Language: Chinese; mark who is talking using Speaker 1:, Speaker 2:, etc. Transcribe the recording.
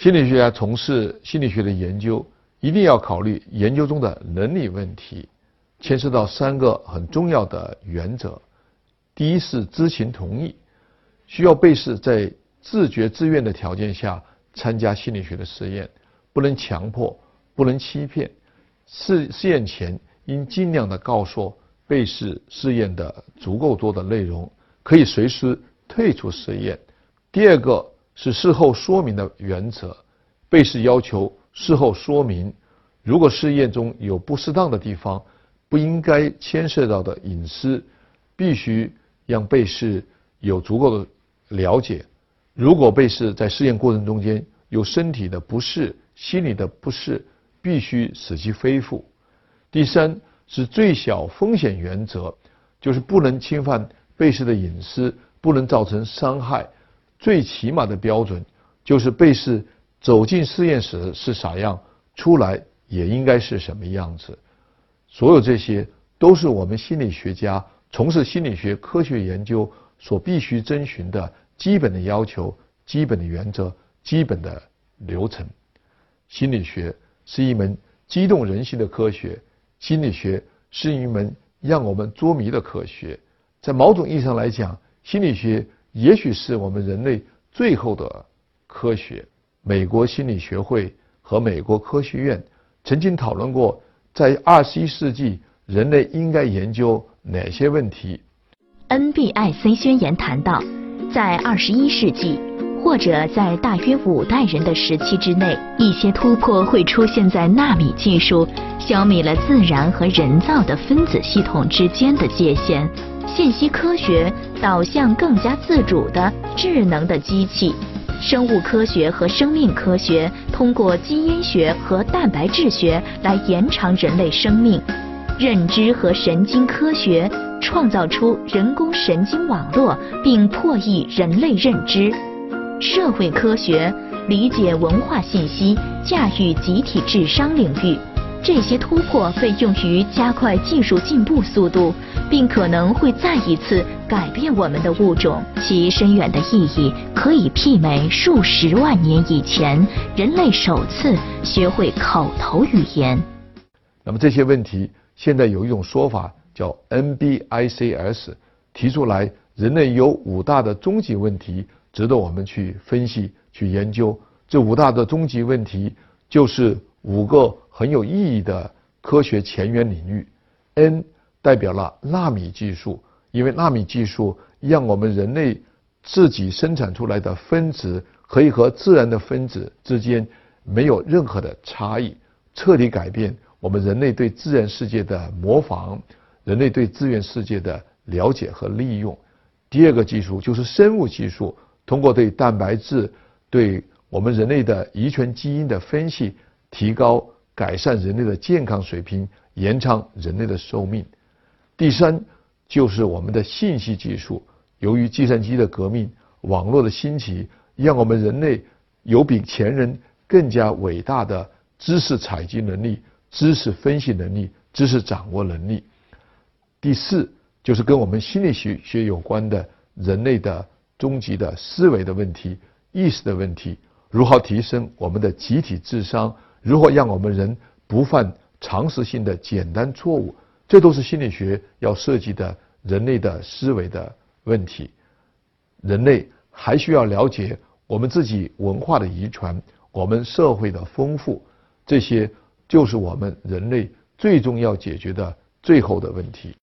Speaker 1: 心理学家从事心理学的研究，一定要考虑研究中的伦理问题，牵涉到三个很重要的原则。第一是知情同意，需要被试在自觉自愿的条件下参加心理学的实验，不能强迫，不能欺骗。试试验前应尽量的告诉被试试验的足够多的内容，可以随时退出实验。第二个。是事后说明的原则，被试要求事后说明，如果试验中有不适当的地方，不应该牵涉到的隐私，必须让被试有足够的了解。如果被试在试验过程中间有身体的不适、心理的不适，必须使其恢复。第三是最小风险原则，就是不能侵犯被试的隐私，不能造成伤害。最起码的标准就是被试走进实验室是啥样，出来也应该是什么样子。所有这些都是我们心理学家从事心理学科学研究所必须遵循的基本的要求、基本的原则、基本的流程。心理学是一门激动人心的科学，心理学是一门让我们捉迷的科学。在某种意义上来讲，心理学。也许是我们人类最后的科学。美国心理学会和美国科学院曾经讨论过，在二十一世纪，人类应该研究哪些问题。
Speaker 2: NBIC 宣言谈到，在二十一世纪，或者在大约五代人的时期之内，一些突破会出现在纳米技术消灭了自然和人造的分子系统之间的界限。信息科学导向更加自主的智能的机器，生物科学和生命科学通过基因学和蛋白质学来延长人类生命，认知和神经科学创造出人工神经网络并破译人类认知，社会科学理解文化信息，驾驭集体智商领域。这些突破被用于加快技术进步速度，并可能会再一次改变我们的物种。其深远的意义可以媲美数十万年以前人类首次学会口头语言。
Speaker 1: 那么这些问题，现在有一种说法叫 NBICS 提出来，人类有五大的终极问题值得我们去分析、去研究。这五大的终极问题就是五个。很有意义的科学前沿领域，N 代表了纳米技术，因为纳米技术让我们人类自己生产出来的分子可以和自然的分子之间没有任何的差异，彻底改变我们人类对自然世界的模仿，人类对自然世界的了解和利用。第二个技术就是生物技术，通过对蛋白质、对我们人类的遗传基因的分析，提高。改善人类的健康水平，延长人类的寿命。第三，就是我们的信息技术。由于计算机的革命、网络的兴起，让我们人类有比前人更加伟大的知识采集能力、知识分析能力、知识掌握能力。第四，就是跟我们心理学学有关的人类的终极的思维的问题、意识的问题，如何提升我们的集体智商。如何让我们人不犯常识性的简单错误？这都是心理学要涉及的人类的思维的问题。人类还需要了解我们自己文化的遗传，我们社会的丰富，这些就是我们人类最终要解决的最后的问题。